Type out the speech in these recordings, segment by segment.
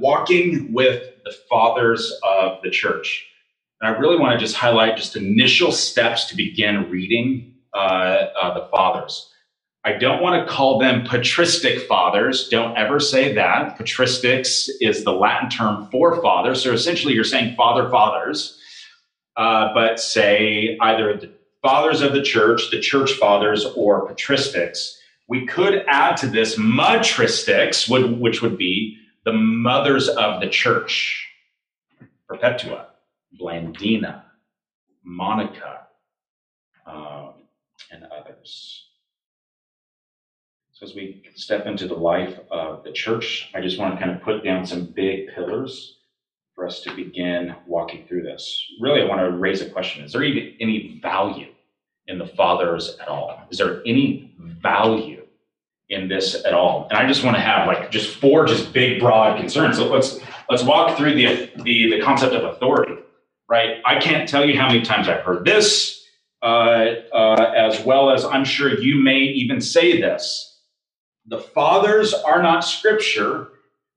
walking with the fathers of the church. And I really want to just highlight just initial steps to begin reading uh, uh, the fathers. I don't want to call them patristic fathers. Don't ever say that. Patristics is the Latin term for father. So essentially, you're saying father fathers, uh, but say either the fathers of the church, the church fathers, or patristics. We could add to this matristics, which would be the mothers of the church Perpetua, Blandina, Monica, um, and others. So, as we step into the life of the church, I just want to kind of put down some big pillars for us to begin walking through this. Really, I want to raise a question Is there even any value in the fathers at all? Is there any value in this at all? And I just want to have like just four just big, broad concerns. So let's let's walk through the the, the concept of authority, right? I can't tell you how many times I've heard this, uh, uh, as well as I'm sure you may even say this the fathers are not scripture,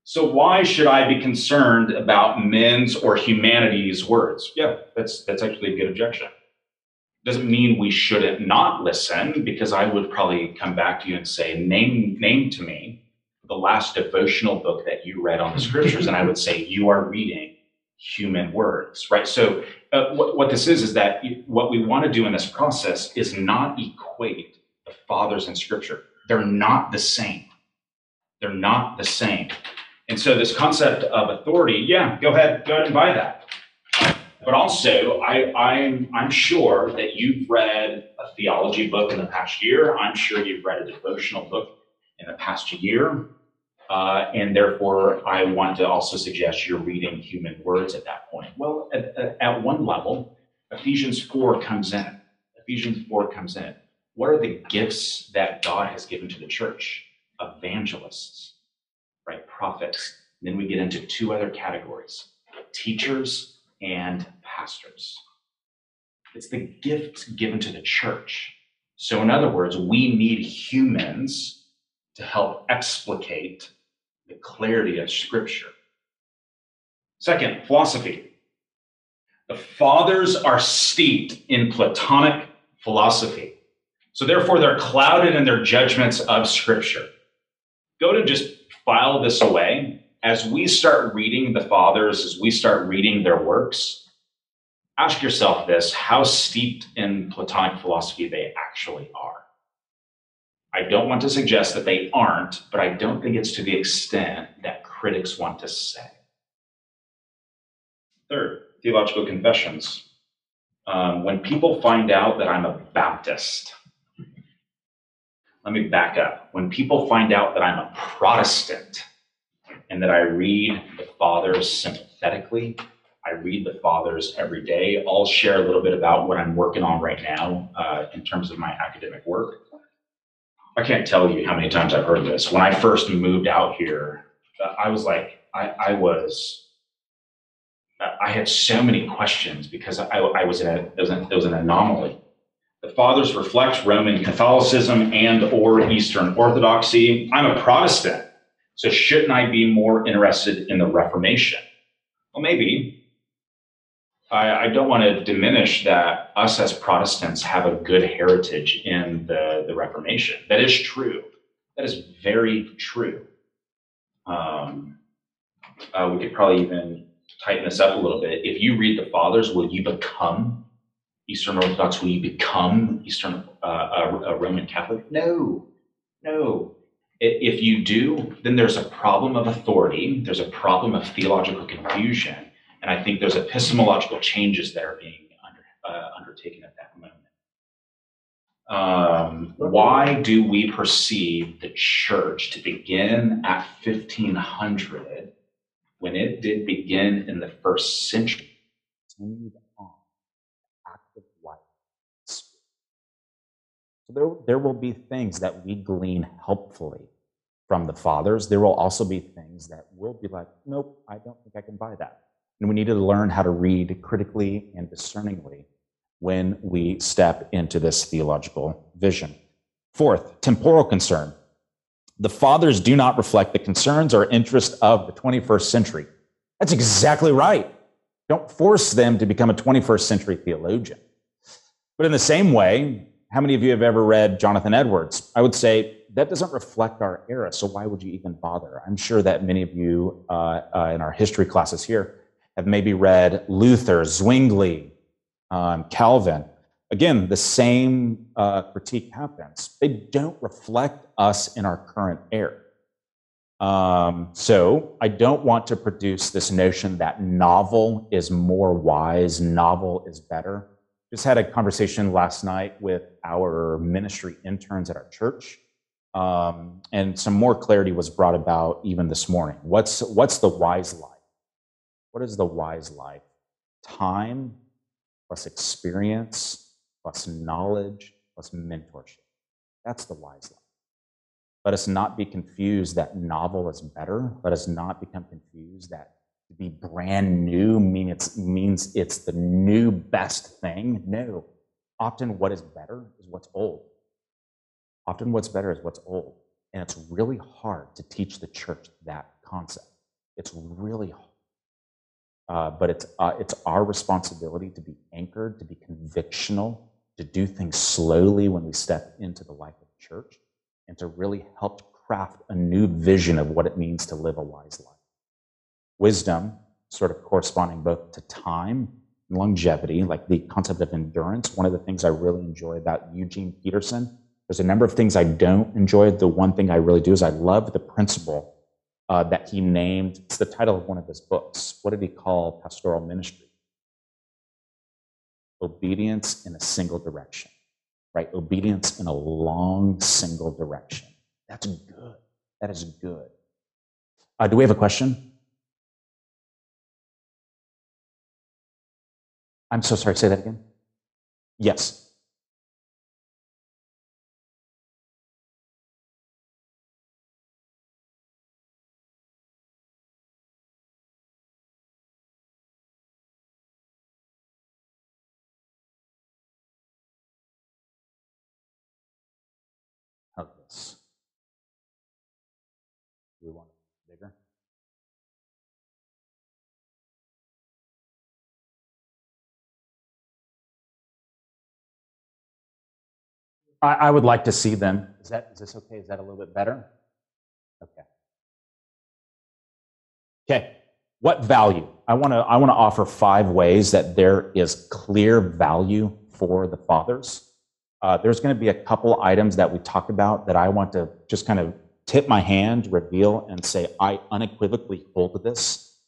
so why should I be concerned about men's or humanity's words? Yeah, that's that's actually a good objection. Doesn't mean we shouldn't not listen, because I would probably come back to you and say, name name to me the last devotional book that you read on the scriptures, and I would say you are reading human words, right? So uh, what, what this is is that what we want to do in this process is not equate the fathers in scripture they're not the same. They're not the same. And so this concept of authority, yeah, go ahead, go ahead and buy that. But also, I, I'm I'm sure that you've read a theology book in the past year. I'm sure you've read a devotional book in the past year. Uh, and therefore, I want to also suggest you're reading human words at that point. Well, at, at one level, Ephesians 4 comes in. Ephesians 4 comes in what are the gifts that God has given to the church? Evangelists, right? Prophets. And then we get into two other categories teachers and pastors. It's the gift given to the church. So, in other words, we need humans to help explicate the clarity of Scripture. Second, philosophy. The fathers are steeped in Platonic philosophy. So therefore, they're clouded in their judgments of Scripture. Go to just file this away. As we start reading the fathers, as we start reading their works, ask yourself this how steeped in Platonic philosophy they actually are. I don't want to suggest that they aren't, but I don't think it's to the extent that critics want to say. Third, theological confessions. Um, when people find out that I'm a Baptist, let me back up. When people find out that I'm a Protestant and that I read the fathers sympathetically, I read the fathers every day. I'll share a little bit about what I'm working on right now uh, in terms of my academic work. I can't tell you how many times I've heard this. When I first moved out here, uh, I was like, I, I was, I had so many questions because I, I was in a, it was, an, it was an anomaly the fathers reflect Roman Catholicism and or Eastern Orthodoxy. I'm a Protestant, so shouldn't I be more interested in the Reformation? Well, maybe. I, I don't want to diminish that us as Protestants have a good heritage in the, the Reformation. That is true. That is very true. Um, uh, we could probably even tighten this up a little bit. If you read the Fathers, will you become Eastern Orthodox? Will you become Eastern uh, a, a Roman Catholic? No, no. If you do, then there's a problem of authority. There's a problem of theological confusion, and I think there's epistemological changes that are being under, uh, undertaken at that moment. Um, why do we perceive the church to begin at 1500 when it did begin in the first century? So there, there will be things that we glean helpfully from the fathers. There will also be things that will be like, nope, I don't think I can buy that. And we need to learn how to read critically and discerningly when we step into this theological vision. Fourth, temporal concern. The fathers do not reflect the concerns or interests of the 21st century. That's exactly right. Don't force them to become a 21st century theologian. But in the same way, how many of you have ever read Jonathan Edwards? I would say that doesn't reflect our era, so why would you even bother? I'm sure that many of you uh, uh, in our history classes here have maybe read Luther, Zwingli, um, Calvin. Again, the same uh, critique happens. They don't reflect us in our current era. Um, so I don't want to produce this notion that novel is more wise, novel is better. Just had a conversation last night with our ministry interns at our church. Um, and some more clarity was brought about even this morning. What's, what's the wise life? What is the wise life? Time plus experience plus knowledge plus mentorship. That's the wise life. Let us not be confused that novel is better. Let us not become confused that to be brand new mean it's, means it's the new best thing. No. Often what is better is what's old. Often what's better is what's old. And it's really hard to teach the church that concept. It's really hard. Uh, but it's, uh, it's our responsibility to be anchored, to be convictional, to do things slowly when we step into the life of the church, and to really help craft a new vision of what it means to live a wise life. Wisdom, sort of corresponding both to time and longevity, like the concept of endurance. One of the things I really enjoy about Eugene Peterson, there's a number of things I don't enjoy. The one thing I really do is I love the principle uh, that he named. It's the title of one of his books. What did he call pastoral ministry? Obedience in a single direction, right? Obedience in a long single direction. That's good. That is good. Uh, do we have a question? I'm so sorry. Say that again. Yes. this. Do I, I would like to see them. Is that is this okay? Is that a little bit better? Okay. Okay. What value? I want to I want to offer five ways that there is clear value for the fathers. Uh, there's going to be a couple items that we talk about that I want to just kind of tip my hand, reveal, and say, I unequivocally hold this.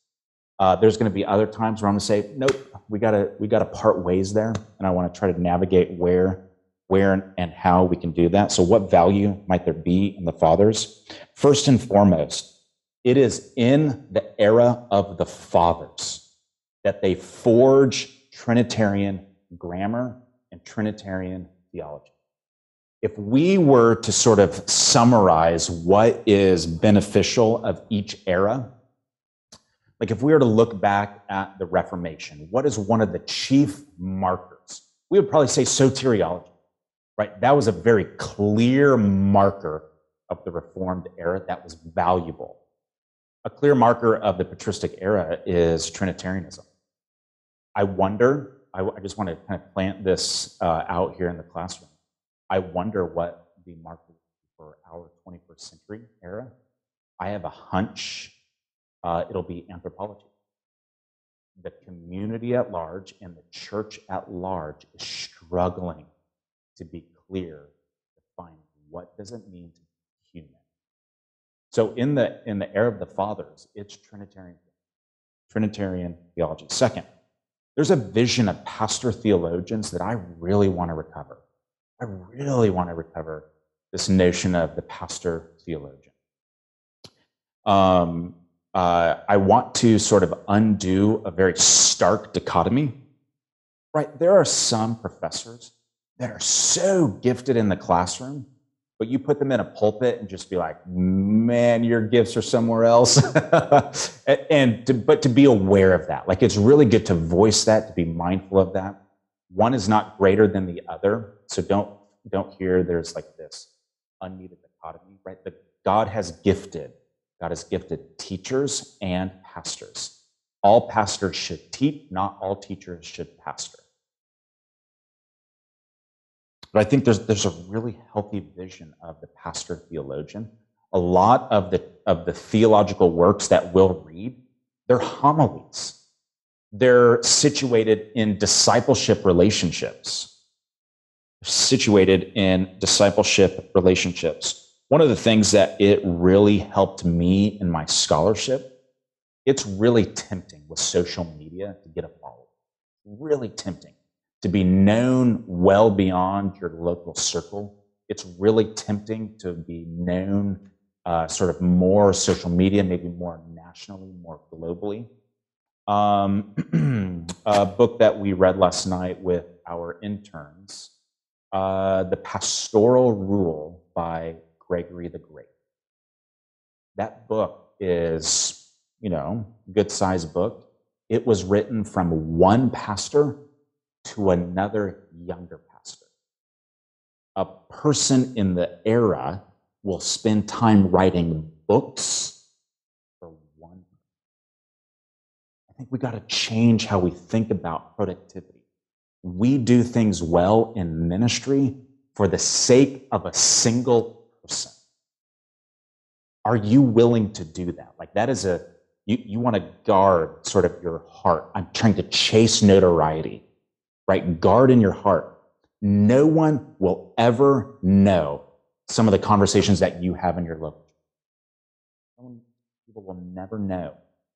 Uh, there's going to be other times where I'm going to say, nope, we got to we got to part ways there, and I want to try to navigate where, where, and how we can do that. So, what value might there be in the fathers? First and foremost, it is in the era of the fathers that they forge Trinitarian grammar and Trinitarian theology. If we were to sort of summarize what is beneficial of each era, like if we were to look back at the Reformation, what is one of the chief markers? We would probably say soteriology, right? That was a very clear marker of the Reformed era that was valuable. A clear marker of the patristic era is Trinitarianism. I wonder I, I just want to kind of plant this uh, out here in the classroom. I wonder what the market for our 21st century era. I have a hunch uh, it'll be anthropology. The community at large and the church at large is struggling to be clear, define what does it mean to be human. So in the in the era of the fathers, it's Trinitarian Trinitarian theology. Second, there's a vision of pastor theologians that I really want to recover. I really want to recover this notion of the pastor theologian. Um, uh, I want to sort of undo a very stark dichotomy. Right? There are some professors that are so gifted in the classroom but you put them in a pulpit and just be like, man, your gifts are somewhere else. and to, but to be aware of that, like it's really good to voice that, to be mindful of that. One is not greater than the other, so don't don't hear there's like this unneeded dichotomy, right? The God has gifted, God has gifted teachers and pastors. All pastors should teach, not all teachers should pastor. But I think there's, there's a really healthy vision of the pastor theologian. A lot of the, of the theological works that we'll read, they're homilies. They're situated in discipleship relationships. Situated in discipleship relationships. One of the things that it really helped me in my scholarship, it's really tempting with social media to get a follower. Really tempting to be known well beyond your local circle. It's really tempting to be known uh, sort of more social media, maybe more nationally, more globally. Um, a book that we read last night with our interns, uh, The Pastoral Rule by Gregory the Great. That book is, you know, good sized book. It was written from one pastor to another younger pastor. A person in the era will spend time writing books for one. I think we got to change how we think about productivity. We do things well in ministry for the sake of a single person. Are you willing to do that? Like that is a you, you want to guard sort of your heart. I'm trying to chase notoriety right? Guard in your heart. No one will ever know some of the conversations that you have in your life. People will never know.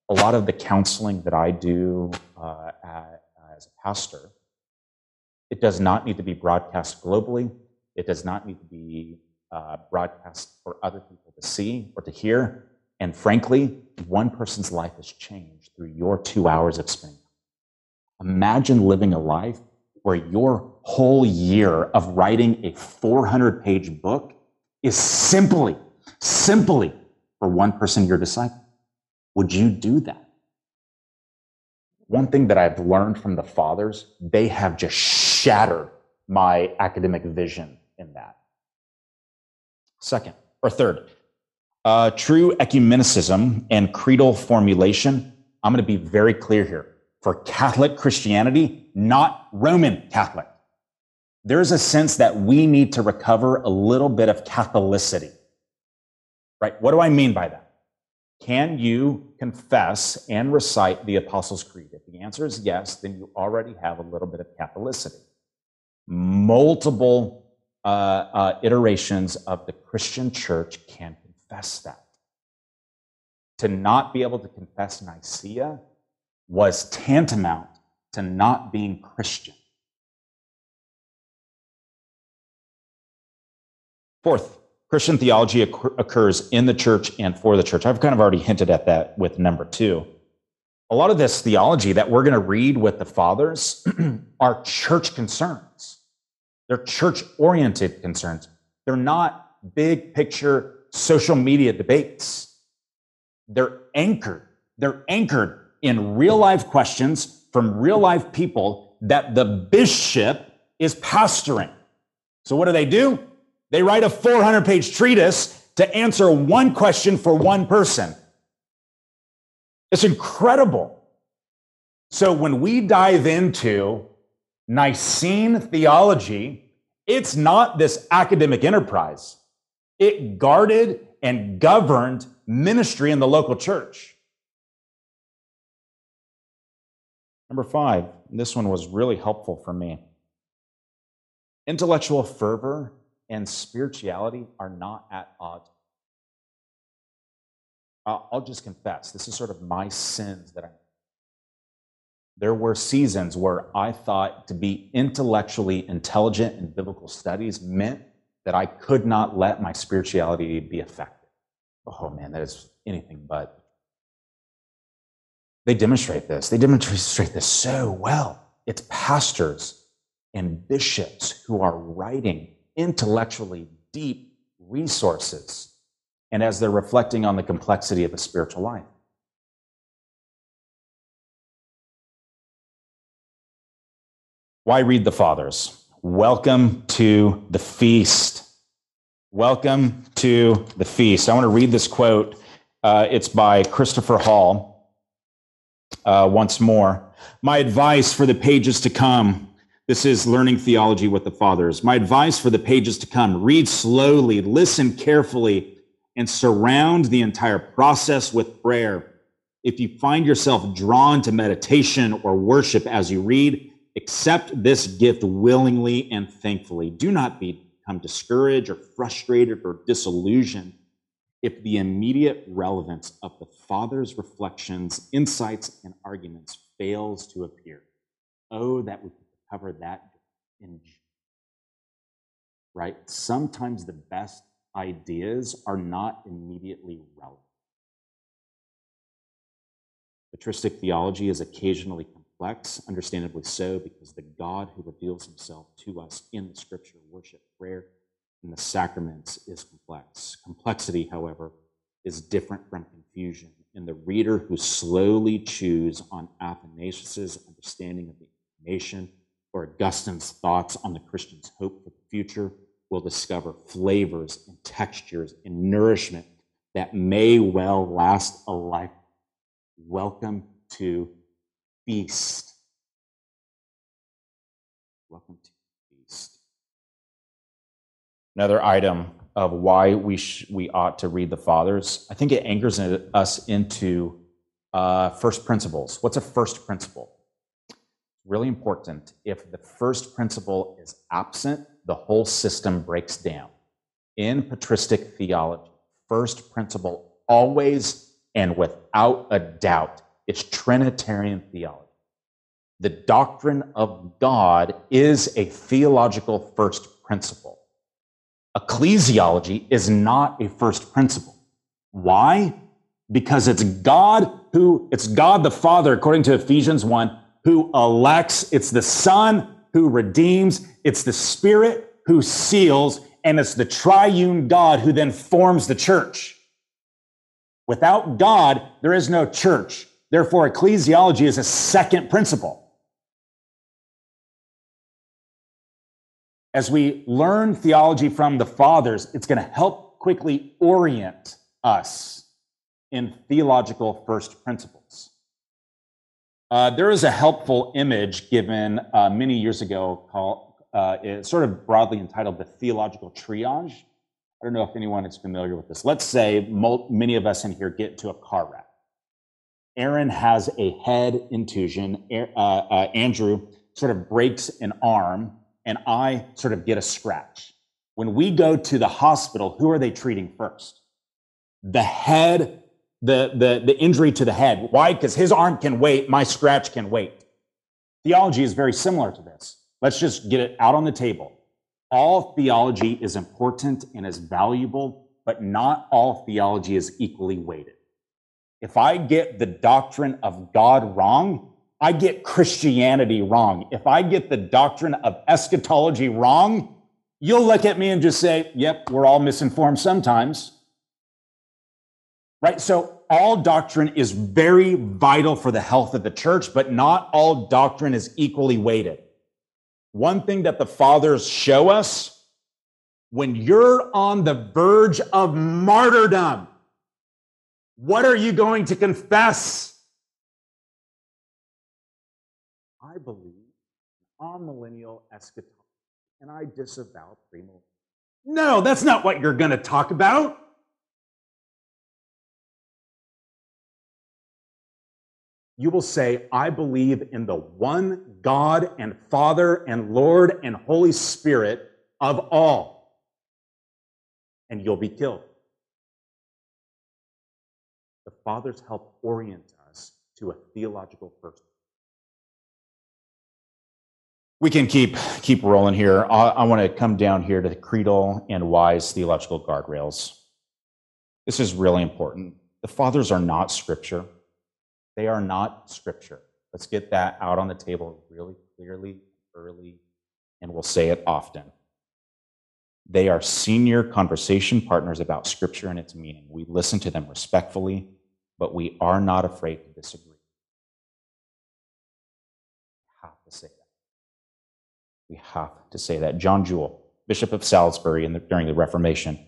A lot of the counseling that I do uh, at, as a pastor, it does not need to be broadcast globally. It does not need to be uh, broadcast for other people to see or to hear. And frankly, one person's life has changed through your two hours of spending Imagine living a life where your whole year of writing a 400 page book is simply, simply for one person, your disciple. Would you do that? One thing that I've learned from the fathers, they have just shattered my academic vision in that. Second, or third, uh, true ecumenicism and creedal formulation. I'm going to be very clear here for Catholic Christianity, not Roman Catholic. There's a sense that we need to recover a little bit of Catholicity. Right? What do I mean by that? Can you confess and recite the Apostles' Creed? If the answer is yes, then you already have a little bit of Catholicity. Multiple uh, uh, iterations of the Christian church can confess that. To not be able to confess Nicaea was tantamount to not being Christian. Fourth, Christian theology occurs in the church and for the church. I've kind of already hinted at that with number two. A lot of this theology that we're going to read with the fathers are church concerns. They're church oriented concerns. They're not big picture social media debates. They're anchored. They're anchored in real life questions from real life people that the bishop is pastoring. So, what do they do? They write a 400 page treatise to answer one question for one person. It's incredible. So, when we dive into Nicene theology, it's not this academic enterprise. It guarded and governed ministry in the local church. Number five, this one was really helpful for me. Intellectual fervor and spirituality are not at odds. I'll just confess, this is sort of my sins that I. There were seasons where I thought to be intellectually intelligent in biblical studies meant that I could not let my spirituality be affected. Oh man, that is anything but. They demonstrate this. They demonstrate this so well. It's pastors and bishops who are writing intellectually deep resources and as they're reflecting on the complexity of a spiritual life. Why read the Fathers? Welcome to the feast. Welcome to the feast. I want to read this quote. Uh, it's by Christopher Hall. Uh, once more, my advice for the pages to come. This is learning theology with the fathers. My advice for the pages to come read slowly, listen carefully, and surround the entire process with prayer. If you find yourself drawn to meditation or worship as you read, accept this gift willingly and thankfully. Do not become discouraged or frustrated or disillusioned if the immediate relevance of the Father's reflections, insights, and arguments fails to appear. Oh, that we could cover that in right? Sometimes the best ideas are not immediately relevant. Patristic theology is occasionally complex, understandably so, because the God who reveals himself to us in the scripture, worship, prayer, and the sacraments is complex. Complexity, however, is different from confusion. And the reader who slowly chews on Athanasius' understanding of the nation or Augustine's thoughts on the Christian's hope for the future will discover flavors and textures and nourishment that may well last a life. Welcome to Feast. Welcome to Feast. Another item of why we sh- we ought to read the Fathers. I think it anchors us into uh, first principles. What's a first principle? Really important. If the first principle is absent, the whole system breaks down. In patristic theology, first principle always and without a doubt is Trinitarian theology. The doctrine of God is a theological first principle. Ecclesiology is not a first principle. Why? Because it's God who, it's God the Father, according to Ephesians 1, who elects, it's the Son who redeems, it's the Spirit who seals, and it's the triune God who then forms the church. Without God, there is no church. Therefore, ecclesiology is a second principle. As we learn theology from the fathers, it's going to help quickly orient us in theological first principles. Uh, there is a helpful image given uh, many years ago called, uh, it's sort of broadly entitled the theological triage. I don't know if anyone is familiar with this. Let's say many of us in here get into a car wreck. Aaron has a head intusion. Uh, uh, Andrew sort of breaks an arm, and I sort of get a scratch. When we go to the hospital, who are they treating first? The head, the, the, the injury to the head. Why? Because his arm can wait, my scratch can wait. Theology is very similar to this. Let's just get it out on the table. All theology is important and is valuable, but not all theology is equally weighted. If I get the doctrine of God wrong, I get Christianity wrong. If I get the doctrine of eschatology wrong, you'll look at me and just say, yep, we're all misinformed sometimes. Right? So all doctrine is very vital for the health of the church, but not all doctrine is equally weighted. One thing that the fathers show us when you're on the verge of martyrdom, what are you going to confess? I believe on millennial eschatology, and I disavow premillennial. No, that's not what you're going to talk about. you will say, I believe in the one God and Father and Lord and Holy Spirit of all. And you'll be killed. The fathers help orient us to a theological first. We can keep keep rolling here. I, I want to come down here to creedal and wise theological guardrails. This is really important. The fathers are not scripture. They are not scripture. Let's get that out on the table really clearly, early, and we'll say it often. They are senior conversation partners about scripture and its meaning. We listen to them respectfully, but we are not afraid to disagree. We have to say that. John Jewel, Bishop of Salisbury the, during the Reformation.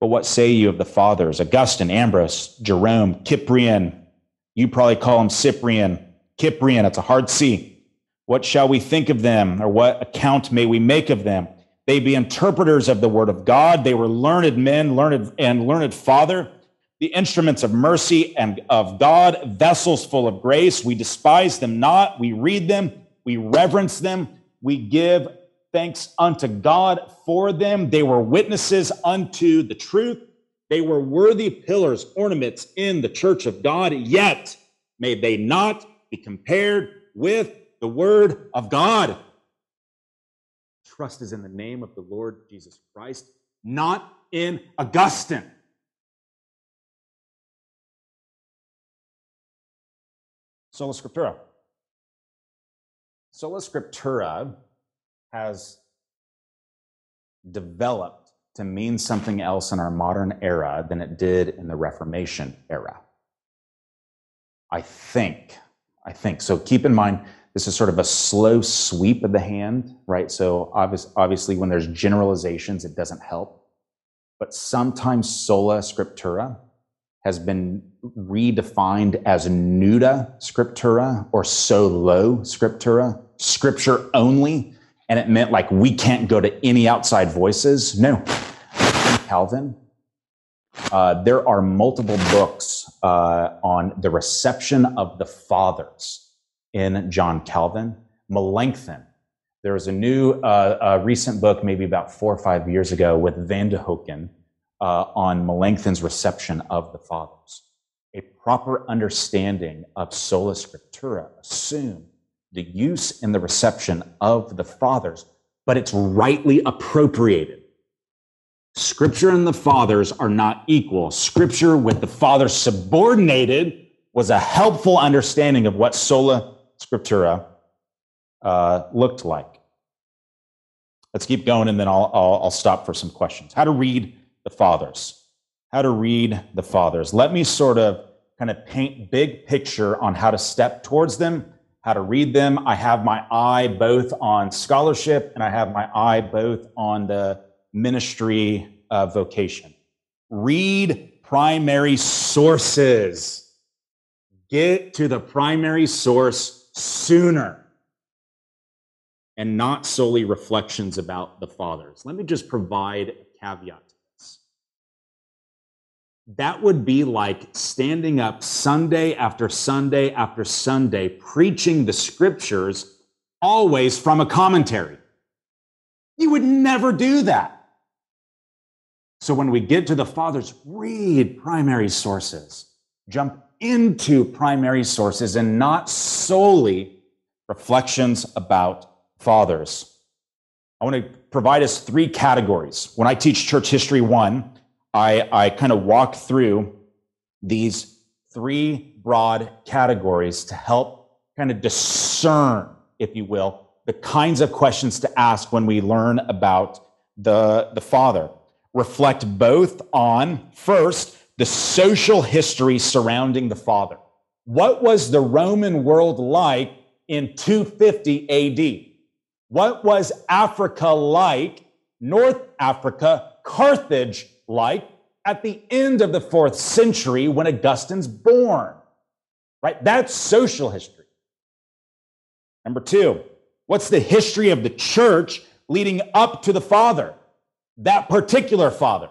But what say you of the fathers, Augustine, Ambrose, Jerome, Cyprian? You probably call him Cyprian. Cyprian, it's a hard C. What shall we think of them, or what account may we make of them? They be interpreters of the word of God. They were learned men, learned and learned father, the instruments of mercy and of God, vessels full of grace. We despise them not. We read them. We reverence them. We give thanks unto God for them. They were witnesses unto the truth. They were worthy pillars, ornaments in the church of God, yet may they not be compared with the word of God. Trust is in the name of the Lord Jesus Christ, not in Augustine. Sola Scriptura. Sola Scriptura has developed to mean something else in our modern era than it did in the Reformation era. I think. I think. So keep in mind, this is sort of a slow sweep of the hand, right? So obvious, obviously, when there's generalizations, it doesn't help. But sometimes sola scriptura has been redefined as nuda scriptura or solo scriptura, scripture only. And it meant like we can't go to any outside voices. No. Calvin, uh, there are multiple books uh, on the reception of the fathers in John Calvin. Melanchthon, there was a new, uh, recent book, maybe about four or five years ago, with Van de Hoeken uh, on Melanchthon's reception of the fathers. A proper understanding of sola scriptura assume the use and the reception of the fathers, but it's rightly appropriated. Scripture and the fathers are not equal. Scripture with the fathers subordinated was a helpful understanding of what sola scriptura uh, looked like. Let's keep going and then I'll, I'll, I'll stop for some questions. How to read the fathers. How to read the fathers. Let me sort of kind of paint big picture on how to step towards them, how to read them. I have my eye both on scholarship and I have my eye both on the ministry uh, vocation. Read primary sources. Get to the primary source sooner and not solely reflections about the fathers. Let me just provide a caveat. That would be like standing up Sunday after Sunday after Sunday, preaching the scriptures always from a commentary. You would never do that. So when we get to the fathers, read primary sources, jump into primary sources and not solely reflections about fathers. I want to provide us three categories. When I teach church history one, I, I kind of walk through these three broad categories to help kind of discern, if you will, the kinds of questions to ask when we learn about the, the Father reflect both on, first, the social history surrounding the Father. What was the Roman world like in 250 AD? What was Africa like, North Africa, Carthage like, at the end of the fourth century when Augustine's born? Right? That's social history. Number two, what's the history of the church leading up to the Father? that particular father.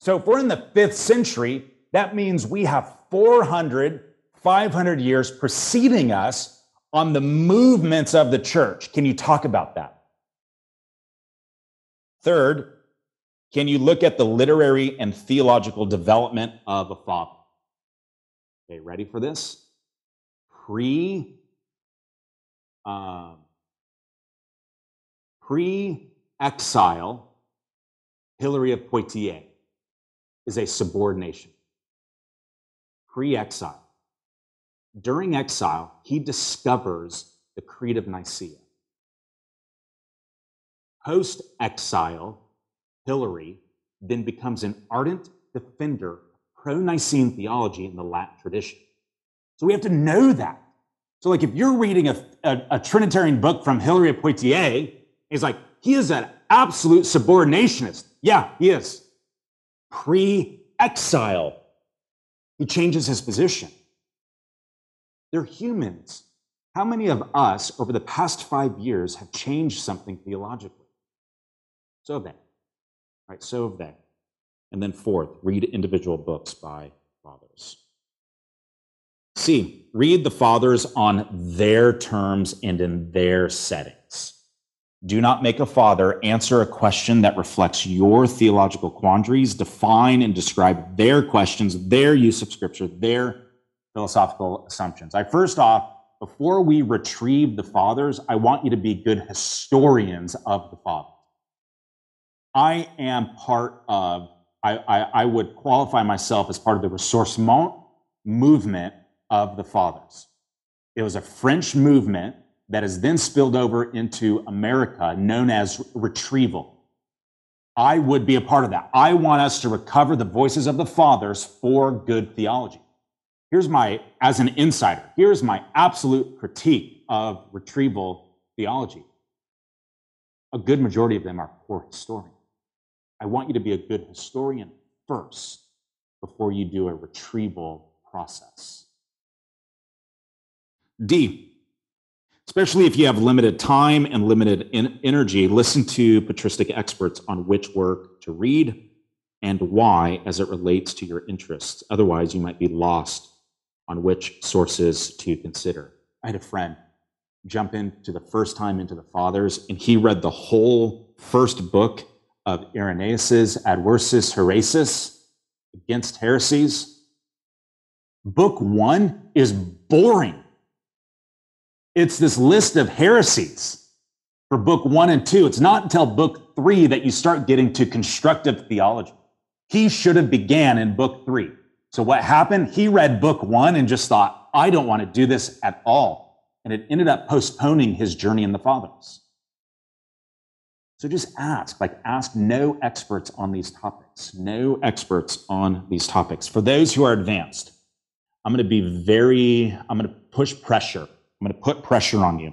So if we're in the fifth century, that means we have 400, 500 years preceding us on the movements of the church. Can you talk about that? Third, can you look at the literary and theological development of a father? Okay, ready for this? Pre, um, pre exile, Hilary of Poitiers is a subordination. Pre exile. During exile, he discovers the Creed of Nicaea. Post exile, Hilary then becomes an ardent defender of pro Nicene theology in the Latin tradition. So we have to know that. So, like, if you're reading a, a, a Trinitarian book from Hilary of Poitiers, he's like, he is an absolute subordinationist. Yeah, he is. Pre exile, he changes his position. They're humans. How many of us over the past five years have changed something theologically? So they. Right, so have. And then fourth, read individual books by fathers. C, read the fathers on their terms and in their settings. Do not make a father answer a question that reflects your theological quandaries, define and describe their questions, their use of scripture, their philosophical assumptions. I first off, before we retrieve the fathers, I want you to be good historians of the fathers. I am part of, I, I, I would qualify myself as part of the ressourcement movement of the fathers. It was a French movement that has then spilled over into America known as retrieval. I would be a part of that. I want us to recover the voices of the fathers for good theology. Here's my, as an insider, here's my absolute critique of retrieval theology. A good majority of them are poor historians. I want you to be a good historian first before you do a retrieval process. D, especially if you have limited time and limited energy, listen to patristic experts on which work to read and why as it relates to your interests. Otherwise, you might be lost on which sources to consider. I had a friend jump into the first time into the Fathers, and he read the whole first book of Irenaeus's Adversus Haereses against heresies. Book one is boring. It's this list of heresies for book one and two. It's not until book three that you start getting to constructive theology. He should have began in book three. So what happened? He read book one and just thought, I don't want to do this at all. And it ended up postponing his journey in the fathers. So just ask, like ask no experts on these topics, no experts on these topics. For those who are advanced, I'm going to be very, I'm going to push pressure. I'm going to put pressure on you.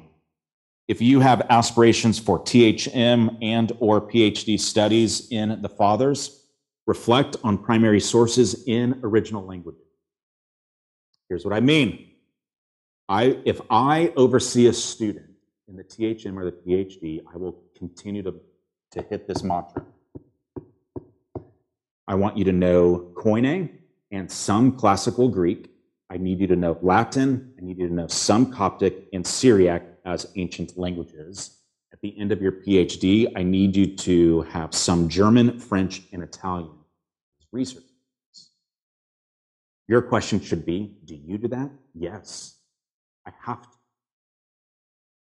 If you have aspirations for THM and or PhD studies in the fathers, reflect on primary sources in original language. Here's what I mean. I, if I oversee a student in the THM or the PhD, I will continue to, to hit this mantra. I want you to know Koine and some classical Greek. I need you to know Latin. I need you to know some Coptic and Syriac as ancient languages. At the end of your PhD, I need you to have some German, French, and Italian research. Your question should be Do you do that? Yes, I have to.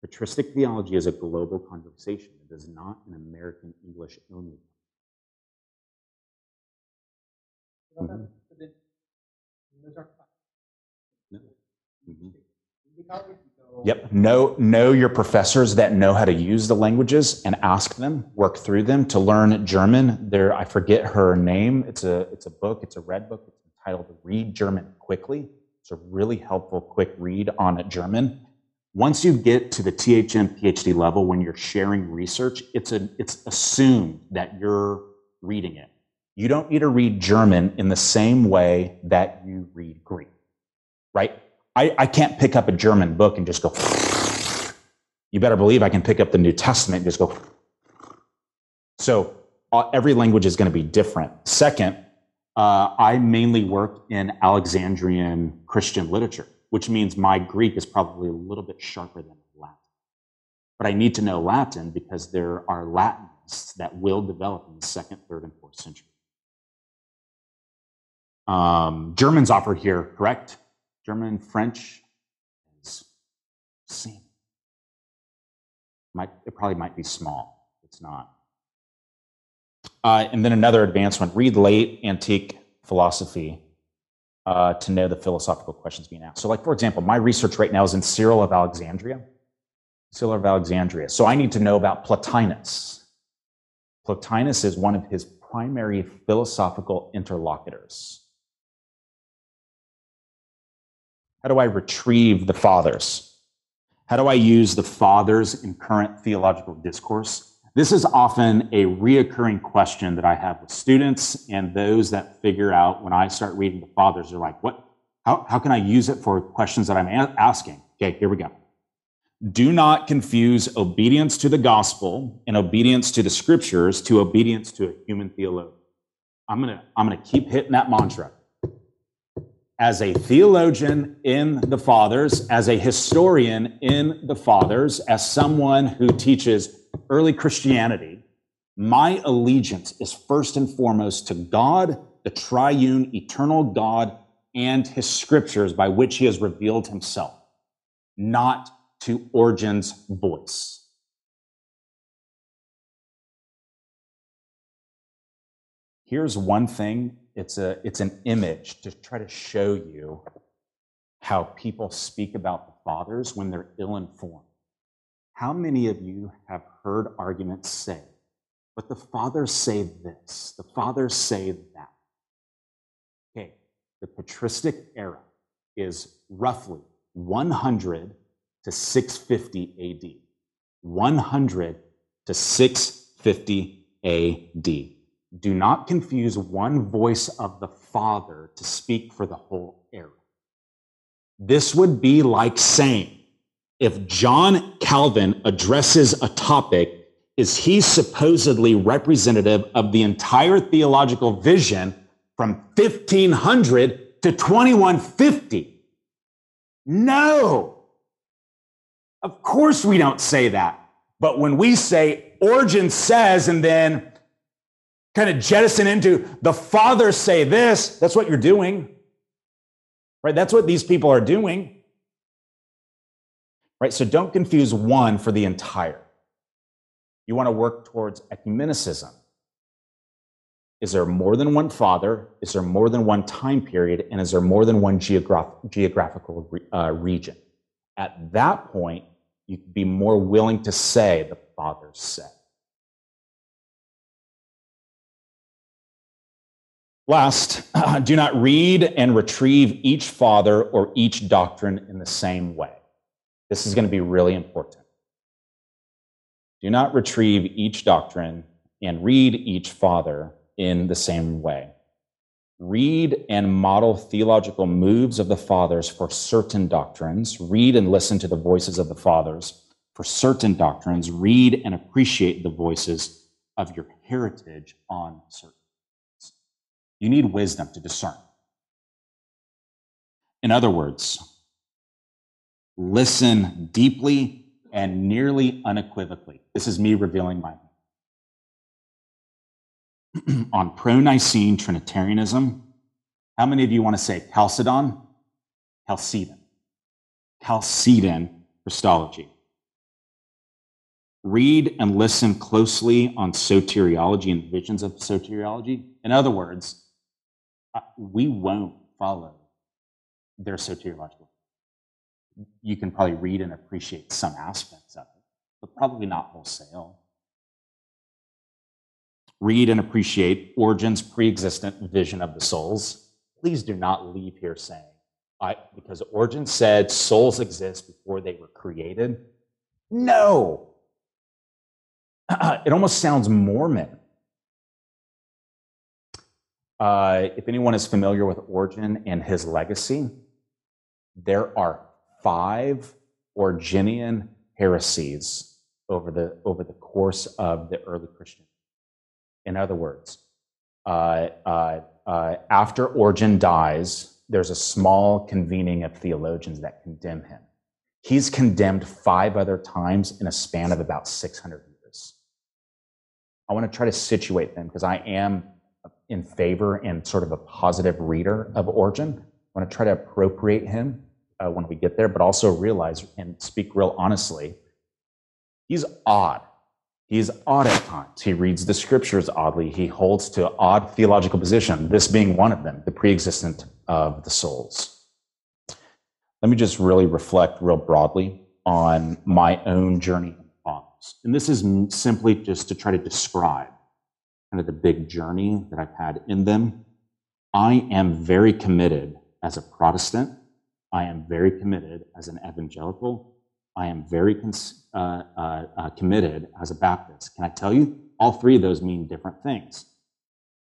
Patristic theology is a global conversation. It is not an American English only. Mm-hmm. Mm-hmm. Yep. Know, know your professors that know how to use the languages and ask them, work through them to learn German. There, I forget her name. It's a, it's a book. It's a red book. It's entitled Read German Quickly. It's a really helpful, quick read on German. Once you get to the THM PhD level, when you're sharing research, it's, a, it's assumed that you're reading it. You don't need to read German in the same way that you read Greek, right? I, I can't pick up a German book and just go, you better believe I can pick up the New Testament and just go. So uh, every language is going to be different. Second, uh, I mainly work in Alexandrian Christian literature, which means my Greek is probably a little bit sharper than Latin. But I need to know Latin because there are Latinists that will develop in the second, third, and fourth century. Um, German's offered here, correct? German, French is same. Might, it probably might be small. It's not. Uh, and then another advancement read late antique philosophy uh, to know the philosophical questions being asked. So, like, for example, my research right now is in Cyril of Alexandria. Cyril of Alexandria. So, I need to know about Plotinus. Plotinus is one of his primary philosophical interlocutors. How do I retrieve the fathers? How do I use the fathers in current theological discourse? This is often a reoccurring question that I have with students and those that figure out when I start reading the fathers, they're like, what, how, how can I use it for questions that I'm a- asking? Okay, here we go. Do not confuse obedience to the gospel and obedience to the scriptures to obedience to a human theologian. I'm gonna, I'm gonna keep hitting that mantra. As a theologian in the fathers, as a historian in the fathers, as someone who teaches early Christianity, my allegiance is first and foremost to God, the triune, eternal God, and his scriptures by which he has revealed himself, not to Origen's voice. Here's one thing it's, a, it's an image to try to show you how people speak about the fathers when they're ill informed. How many of you have heard arguments say, but the fathers say this, the fathers say that? Okay, the patristic era is roughly 100 to 650 AD. 100 to 650 AD. Do not confuse one voice of the Father to speak for the whole era. This would be like saying, if John Calvin addresses a topic, is he supposedly representative of the entire theological vision from 1500 to 2150? No. Of course we don't say that. But when we say Origen says and then kind of jettison into the fathers say this, that's what you're doing. Right? That's what these people are doing. Right? So don't confuse one for the entire. You want to work towards ecumenicism. Is there more than one father? Is there more than one time period? And is there more than one geograph- geographical uh, region? At that point, you would be more willing to say the fathers said. Last, do not read and retrieve each father or each doctrine in the same way. This is going to be really important. Do not retrieve each doctrine and read each father in the same way. Read and model theological moves of the fathers for certain doctrines. Read and listen to the voices of the fathers for certain doctrines. Read and appreciate the voices of your heritage on certain. You need wisdom to discern. In other words, listen deeply and nearly unequivocally. This is me revealing my on pro-Nicene Trinitarianism. How many of you want to say Chalcedon? Chalcedon. Chalcedon Christology. Read and listen closely on soteriology and visions of soteriology. In other words, uh, we won't follow their soteriological you can probably read and appreciate some aspects of it, but probably not wholesale. Read and appreciate Origen's pre-existent vision of the souls. Please do not leave here saying, I, because Origen said souls exist before they were created. No. it almost sounds Mormon. Uh, if anyone is familiar with Origen and his legacy, there are five Origenian heresies over the, over the course of the early Christian. In other words, uh, uh, uh, after Origen dies, there's a small convening of theologians that condemn him. He's condemned five other times in a span of about 600 years. I want to try to situate them because I am in favor and sort of a positive reader of Origen. I want to try to appropriate him uh, when we get there, but also realize and speak real honestly. He's odd. He's odd at times. He reads the scriptures oddly. He holds to odd theological position, this being one of them, the preexistent of the souls. Let me just really reflect real broadly on my own journey. And this is simply just to try to describe kind of the big journey that I've had in them. I am very committed as a Protestant I am very committed as an evangelical. I am very cons- uh, uh, uh, committed as a Baptist. Can I tell you? All three of those mean different things.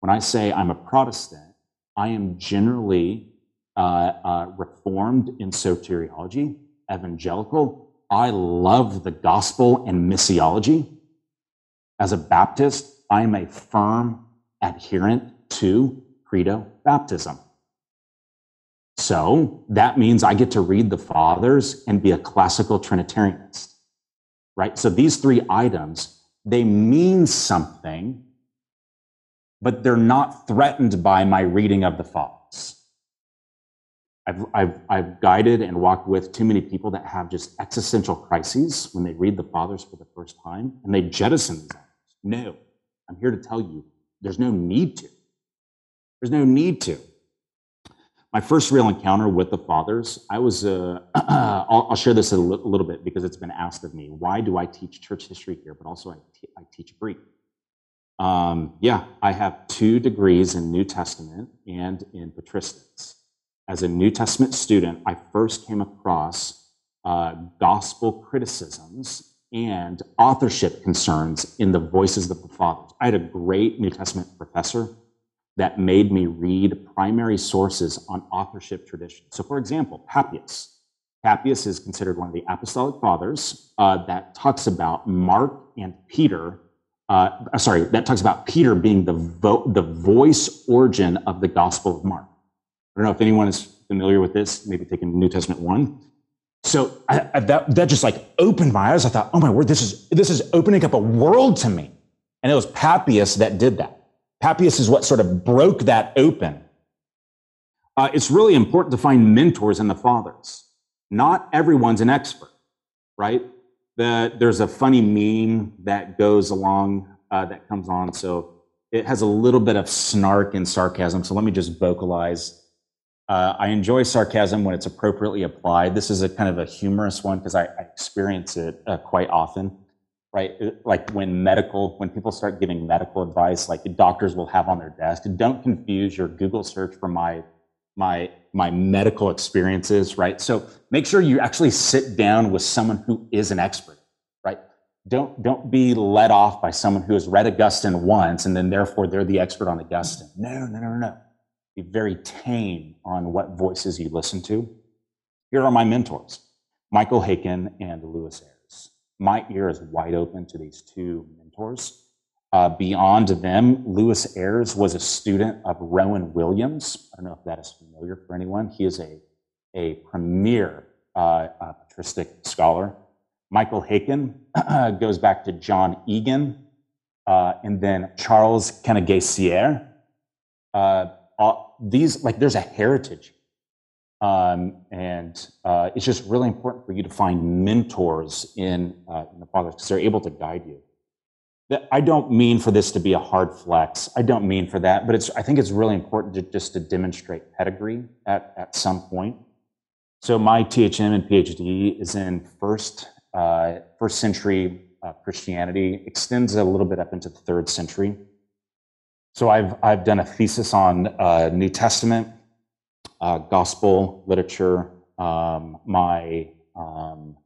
When I say I'm a Protestant, I am generally uh, uh, reformed in soteriology, evangelical. I love the gospel and missiology. As a Baptist, I'm a firm adherent to credo baptism. So that means I get to read the fathers and be a classical Trinitarianist, right? So these three items, they mean something, but they're not threatened by my reading of the fathers. I've, I've, I've guided and walked with too many people that have just existential crises when they read the fathers for the first time and they jettison these items. No, I'm here to tell you there's no need to. There's no need to. My first real encounter with the fathers, I was, uh, I'll, I'll, share this a little bit because it's been asked of me. Why do I teach church history here, but also I, I teach Greek? Um, yeah, I have two degrees in New Testament and in patristics. As a New Testament student, I first came across uh, gospel criticisms and authorship concerns in the voices of the fathers. I had a great New Testament professor that made me read primary sources on authorship tradition. So, for example, Papias. Papias is considered one of the apostolic fathers uh, that talks about Mark and Peter. Uh, uh, sorry, that talks about Peter being the, vo- the voice origin of the Gospel of Mark. I don't know if anyone is familiar with this, maybe taking New Testament 1. So I, I, that, that just like opened my eyes. I thought, oh my word, this is, this is opening up a world to me. And it was Papias that did that. Papias is what sort of broke that open. Uh, it's really important to find mentors in the fathers. Not everyone's an expert, right? The, there's a funny meme that goes along, uh, that comes on. So it has a little bit of snark and sarcasm. So let me just vocalize. Uh, I enjoy sarcasm when it's appropriately applied. This is a kind of a humorous one because I, I, experience it uh, quite often right? Uh, like when medical, when people start giving medical advice, like doctors will have on their desk, don't confuse your Google search for my my my medical experiences, right? So make sure you actually sit down with someone who is an expert, right? Don't don't be led off by someone who has read Augustine once and then therefore they're the expert on Augustine. No, no, no, no. Be very tame on what voices you listen to. Here are my mentors, Michael Haykin and Lewis Ayres my ear is wide open to these two mentors. Uh, beyond them, Lewis Ayres was a student of Rowan Williams. I don't know if that is familiar for anyone. He is a, a premier uh, uh, patristic scholar. Michael Haykin goes back to John Egan, uh, and then Charles Kannengiesser uh, these, like, there's a heritage um, and uh, it's just really important for you to find mentors in, uh, in the fathers because they're able to guide you. I don't mean for this to be a hard flex. I don't mean for that, but it's, I think it's really important to, just to demonstrate pedigree at, at some point. So my THM and PhD is in first, uh, first century uh, Christianity, extends a little bit up into the third century. So I've, I've done a thesis on uh, New Testament, uh, gospel literature. Um, my um,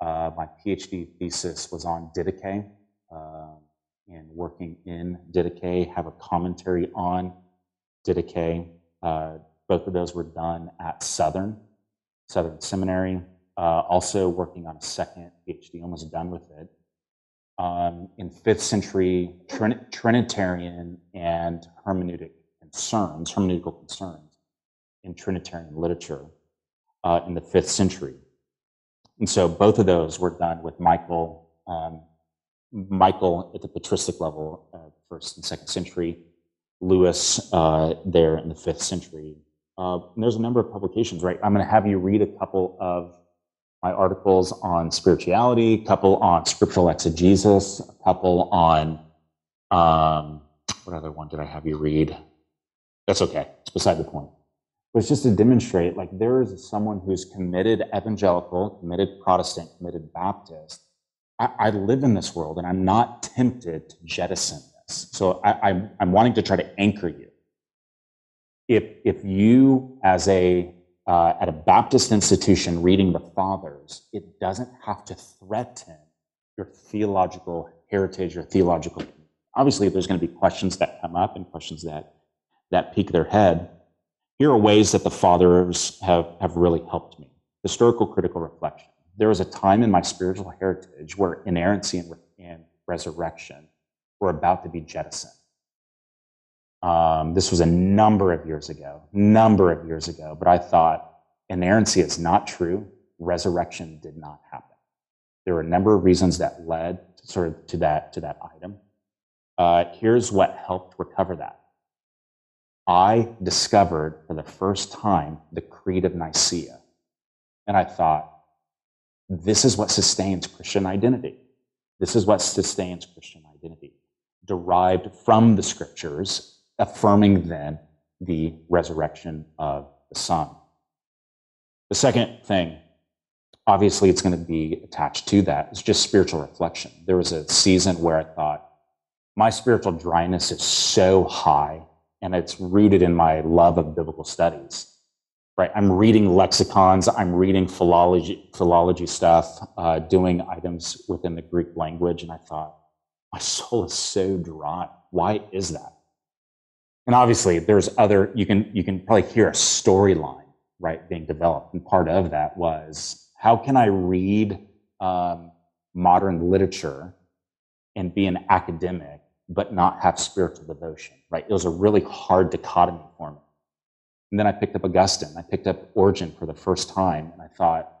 uh, my PhD thesis was on Didache uh, and working in Didache. Have a commentary on Didache. Uh, both of those were done at Southern Southern Seminary. Uh, also working on a second PhD, almost done with it. Um, in fifth century Trin- Trinitarian and hermeneutic concerns, hermeneutical concerns in Trinitarian literature uh, in the fifth century. And so both of those were done with Michael, um, Michael at the patristic level, uh, first and second century, Lewis uh, there in the fifth century. Uh, there's a number of publications, right? I'm going to have you read a couple of my articles on spirituality, a couple on scriptural exegesis, a couple on um, what other one did I have you read? That's okay. It's beside the point. But it's just to demonstrate like there is someone who's committed evangelical, committed Protestant, committed Baptist. I, I live in this world and I'm not tempted to jettison this. So I, I'm, I'm wanting to try to anchor you. If, if you, as a uh, at a Baptist institution reading the Fathers, it doesn't have to threaten your theological heritage or theological. Obviously, there's going to be questions that come up and questions that that peek their head. Here are ways that the Fathers have, have really helped me. Historical critical reflection. There was a time in my spiritual heritage where inerrancy and, and resurrection were about to be jettisoned. Um, this was a number of years ago, number of years ago, but I thought inerrancy is not true. Resurrection did not happen. There were a number of reasons that led to, sort of to that to that item. Uh, here's what helped recover that. I discovered for the first time the Creed of Nicaea, and I thought, this is what sustains Christian identity. This is what sustains Christian identity, derived from the scriptures affirming then the resurrection of the Son. The second thing, obviously, it's going to be attached to that, is just spiritual reflection. There was a season where I thought, my spiritual dryness is so high, and it's rooted in my love of biblical studies. Right, I'm reading lexicons, I'm reading philology, philology stuff, uh, doing items within the Greek language, and I thought, my soul is so dry. Why is that? And obviously, there's other, you can, you can probably hear a storyline, right, being developed. And part of that was how can I read um, modern literature and be an academic, but not have spiritual devotion, right? It was a really hard dichotomy for me. And then I picked up Augustine. I picked up Origen for the first time, and I thought,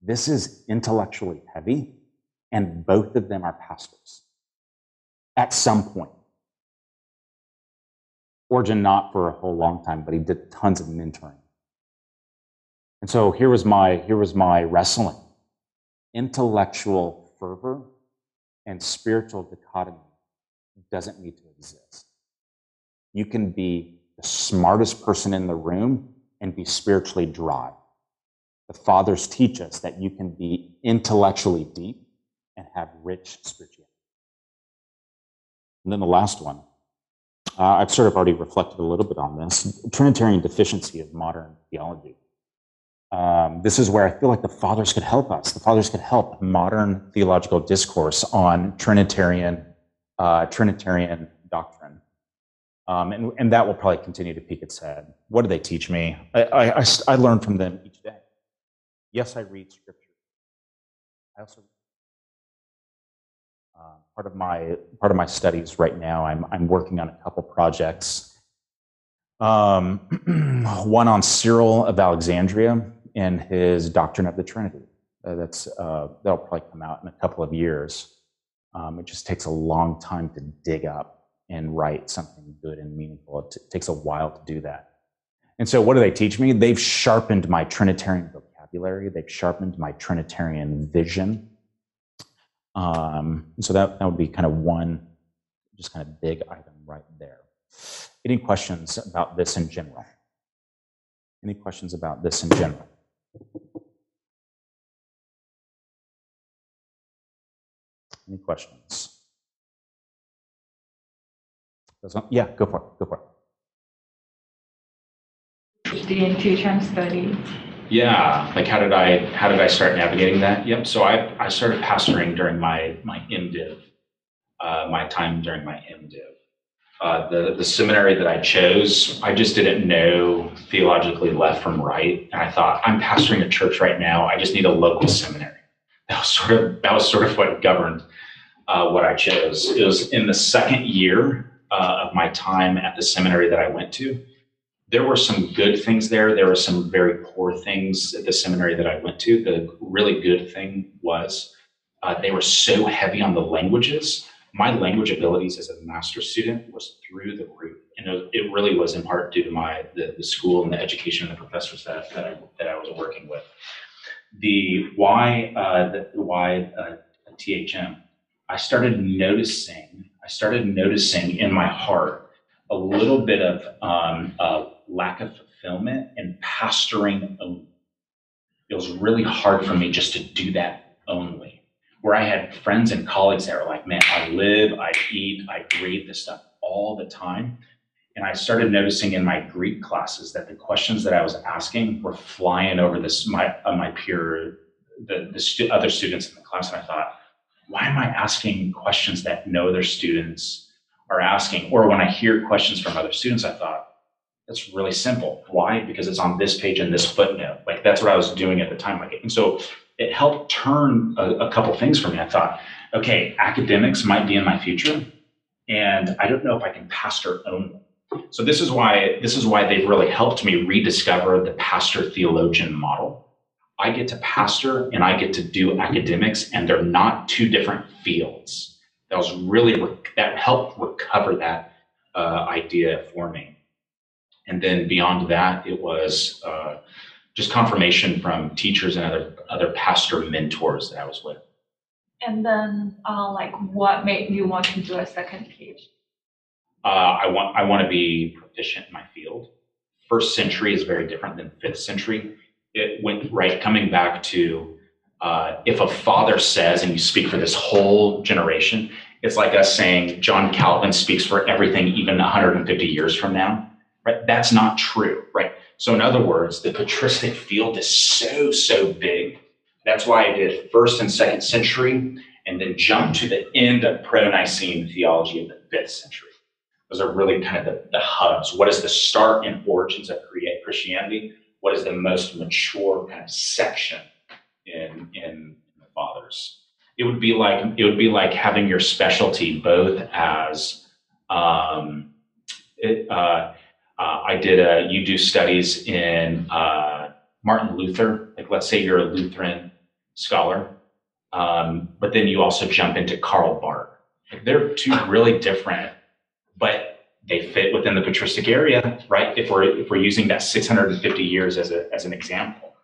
this is intellectually heavy, and both of them are pastors at some point. Origen not for a whole long time, but he did tons of mentoring. And so here was my here was my wrestling. Intellectual fervor and spiritual dichotomy doesn't need to exist. You can be the smartest person in the room and be spiritually dry. The fathers teach us that you can be intellectually deep and have rich spirituality. And then the last one uh, I've sort of already reflected a little bit on this Trinitarian deficiency of modern theology. Um, this is where I feel like the fathers could help us. The fathers could help modern theological discourse on Trinitarian uh, Trinitarian doctrine, um, and, and that will probably continue to peek its head. What do they teach me? I, I, I, I learn from them each day. Yes, I read Scripture. I also uh, part of my part of my studies right now, I'm I'm working on a couple projects. Um, one on Cyril of Alexandria and his doctrine of the Trinity. Uh, that's uh, that'll probably come out in a couple of years. Um, it just takes a long time to dig up and write something good and meaningful. It t- takes a while to do that. And so, what do they teach me? They've sharpened my Trinitarian vocabulary. They've sharpened my Trinitarian vision. Um, so that, that would be kind of one, just kind of big item right there. Any questions about this in general? Any questions about this in general? Any questions? Yeah, go for it. Go for it. The in study yeah, like how did I how did I start navigating that? Yep. So I I started pastoring during my my MDiv, uh, my time during my MDiv. Uh, the the seminary that I chose, I just didn't know theologically left from right, and I thought I'm pastoring a church right now. I just need a local seminary. That was sort of that was sort of what governed uh, what I chose. It was in the second year uh, of my time at the seminary that I went to there were some good things there. There were some very poor things at the seminary that I went to. The really good thing was uh, they were so heavy on the languages. My language abilities as a master student was through the roof, and it really was in part due to my the, the school and the education and the professors that that I, that I was working with. The why uh, the why uh, THM, I started noticing. I started noticing in my heart a little bit of um, uh, lack of fulfillment and pastoring. It was really hard for me just to do that only. Where I had friends and colleagues that were like, man, I live, I eat, I breathe this stuff all the time. And I started noticing in my Greek classes that the questions that I was asking were flying over this my uh, my peer, the the stu- other students in the class, and I thought, why am I asking questions that no other students are asking? Or when I hear questions from other students, I thought, that's really simple. Why? Because it's on this page and this footnote. Like that's what I was doing at the time. Like, and so it helped turn a, a couple things for me. I thought, okay, academics might be in my future, and I don't know if I can pastor only. So this is why this is why they've really helped me rediscover the pastor theologian model. I get to pastor and I get to do academics, and they're not two different fields. That was really that helped recover that uh, idea for me. And then beyond that, it was uh, just confirmation from teachers and other other pastor mentors that I was with. And then, uh, like, what made you want to do a second page? Uh, I want I want to be proficient in my field. First century is very different than fifth century. It went right coming back to uh, if a father says, and you speak for this whole generation, it's like us saying John Calvin speaks for everything, even 150 years from now. Right? That's not true. Right? So in other words, the patristic field is so so big. That's why I did first and second century, and then jump to the end of proto-Nicene theology of the fifth century those are really kind of the, the hubs. What is the start and origins of Christianity? What is the most mature kind of section in, in the fathers? It would be like it would be like having your specialty both as um, it, uh, uh, I did a you do studies in uh, Martin Luther. Like let's say you're a Lutheran scholar, um, but then you also jump into Karl Barth. Like they're two really different but they fit within the patristic area, right? If we're if we're using that 650 years as a as an example.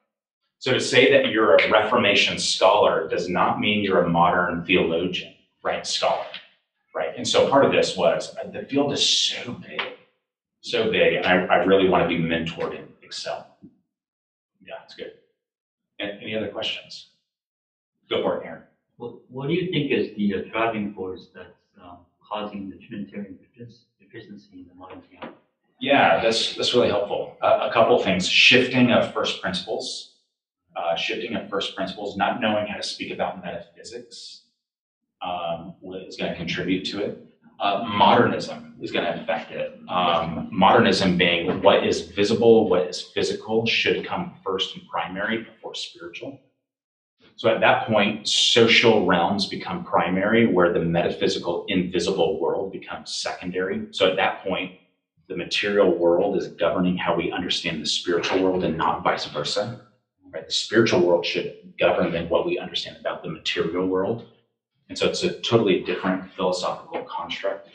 So to say that you're a Reformation scholar does not mean you're a modern theologian, right? Scholar, right? And so part of this was uh, the field is so big, so big, and I, I really want to be mentored in Excel. Yeah, it's good. And any other questions? Go for it, Aaron. What, what do you think is the driving force that's um, causing the Trinitarian deficiency in the? Yeah, that's that's really helpful. Uh, a couple things: shifting of first principles, uh, shifting of first principles, not knowing how to speak about metaphysics um, is going to contribute to it. Uh, modernism is going to affect it. Um, modernism being what is visible, what is physical, should come first and primary before spiritual. So at that point, social realms become primary, where the metaphysical, invisible world becomes secondary. So at that point, the material world is governing how we understand the spiritual world and not vice versa. Right? The spiritual world should govern than what we understand about the material world. And so it's a totally different philosophical construct.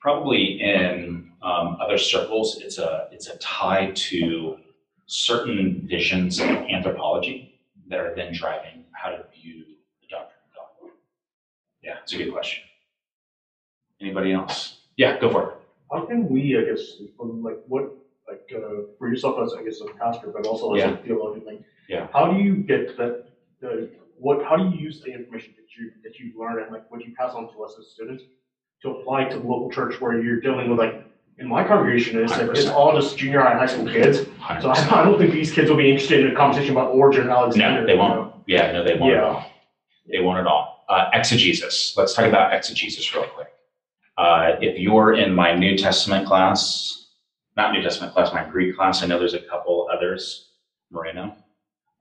Probably in um, other circles, it's a it's a tie to certain visions of anthropology that are then driving how to view the doctrine of God? Yeah, it's a good question. Anybody else? Yeah, go for it. How can we, I guess, from like what, like uh, for yourself as I guess a pastor, but also as Yeah. a theologian, like, Yeah. how do you get that? The what? How do you use the information that you that you learn and like what you pass on to us as students to apply to the local church where you're dealing with like in my congregation it's like it's all just junior high and high school kids. So I, 100%. Don't think these kids will be interested in a conversation about Origen and Alexander. No, they you won't. know? Yeah, no, they won't at Yeah. all. They won't at all. Uh, exegesis. Let's talk about exegesis real quick. Uh, if you're in my New Testament class, not New Testament class, my Greek class, I know there's a couple others, Moreno.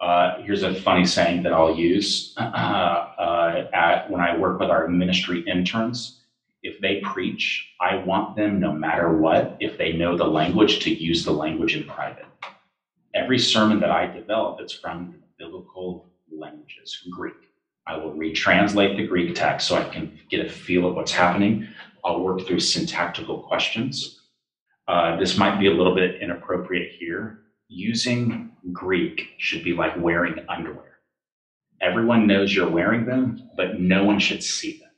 Uh, here's a funny saying that I'll use uh, uh, at, when I work with our ministry interns. If they preach, I want them, no matter what, if they know the language, to use the language in private. Every sermon that I develop, it's from biblical languages, Greek. I will retranslate the Greek text so I can get a feel of what's happening. I'll work through syntactical questions. Uh, this might be a little bit inappropriate here. Using Greek should be like wearing underwear. Everyone knows you're wearing them, but no one should see them.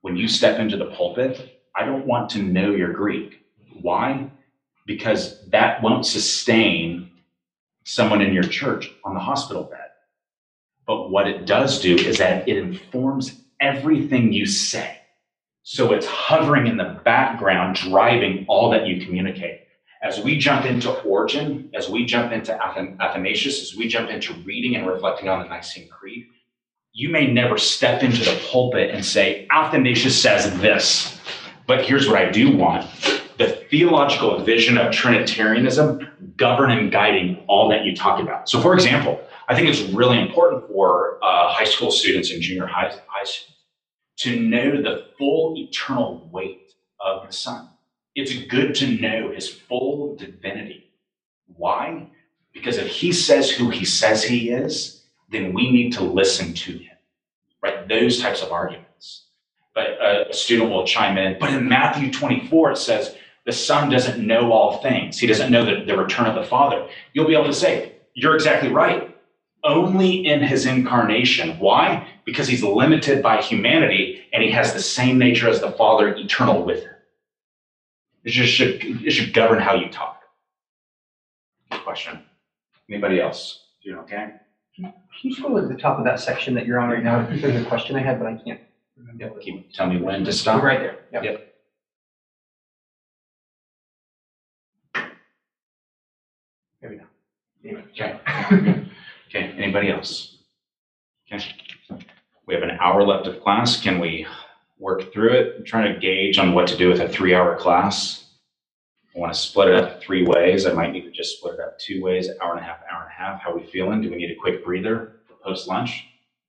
When you step into the pulpit, I don't want to know your Greek. Why? Because that won't sustain someone in your church on the hospital bed. But what it does do is that it informs everything you say. So it's hovering in the background, driving all that you communicate. As we jump into Origen, as we jump into Athanasius, as we jump into reading and reflecting on the Nicene Creed, you may never step into the pulpit and say, Athanasius says this. But here's what I do want the theological vision of Trinitarianism govern and guiding all that you talk about. So, for example, I think it's really important for uh, high school students and junior high, high students to know the full eternal weight of the Son. It's good to know his full divinity. Why? Because if he says who he says he is, then we need to listen to him, right? Those types of arguments. But a student will chime in, but in Matthew 24, it says, the Son doesn't know all things. He doesn't know the, the return of the Father. You'll be able to say, You're exactly right. Only in his incarnation. Why? Because he's limited by humanity and he has the same nature as the Father, eternal with him. It just should, it should govern how you talk. Good question. Anybody else? Doing okay? Can you scroll to the top of that section that you're on right now? There's a question I had, but I can't remember. Yep. Keep, tell me when to stop. Right there, yeah. Yep. Maybe not. Anyway. Okay. Okay, anybody else? Okay. We have an hour left of class. Can we work through it? I'm trying to gauge on what to do with a three-hour class. I want to split it up three ways. I might need to just split it up two ways, hour and a half, hour and a half. How we feeling? Do we need a quick breather for post-lunch?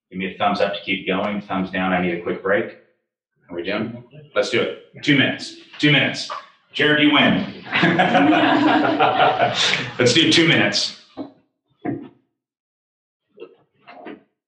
Give me a thumbs up to keep going, thumbs down, I need a quick break. How are we doing? Let's do it. Two minutes, two minutes. Jared, you win. Let's do two minutes.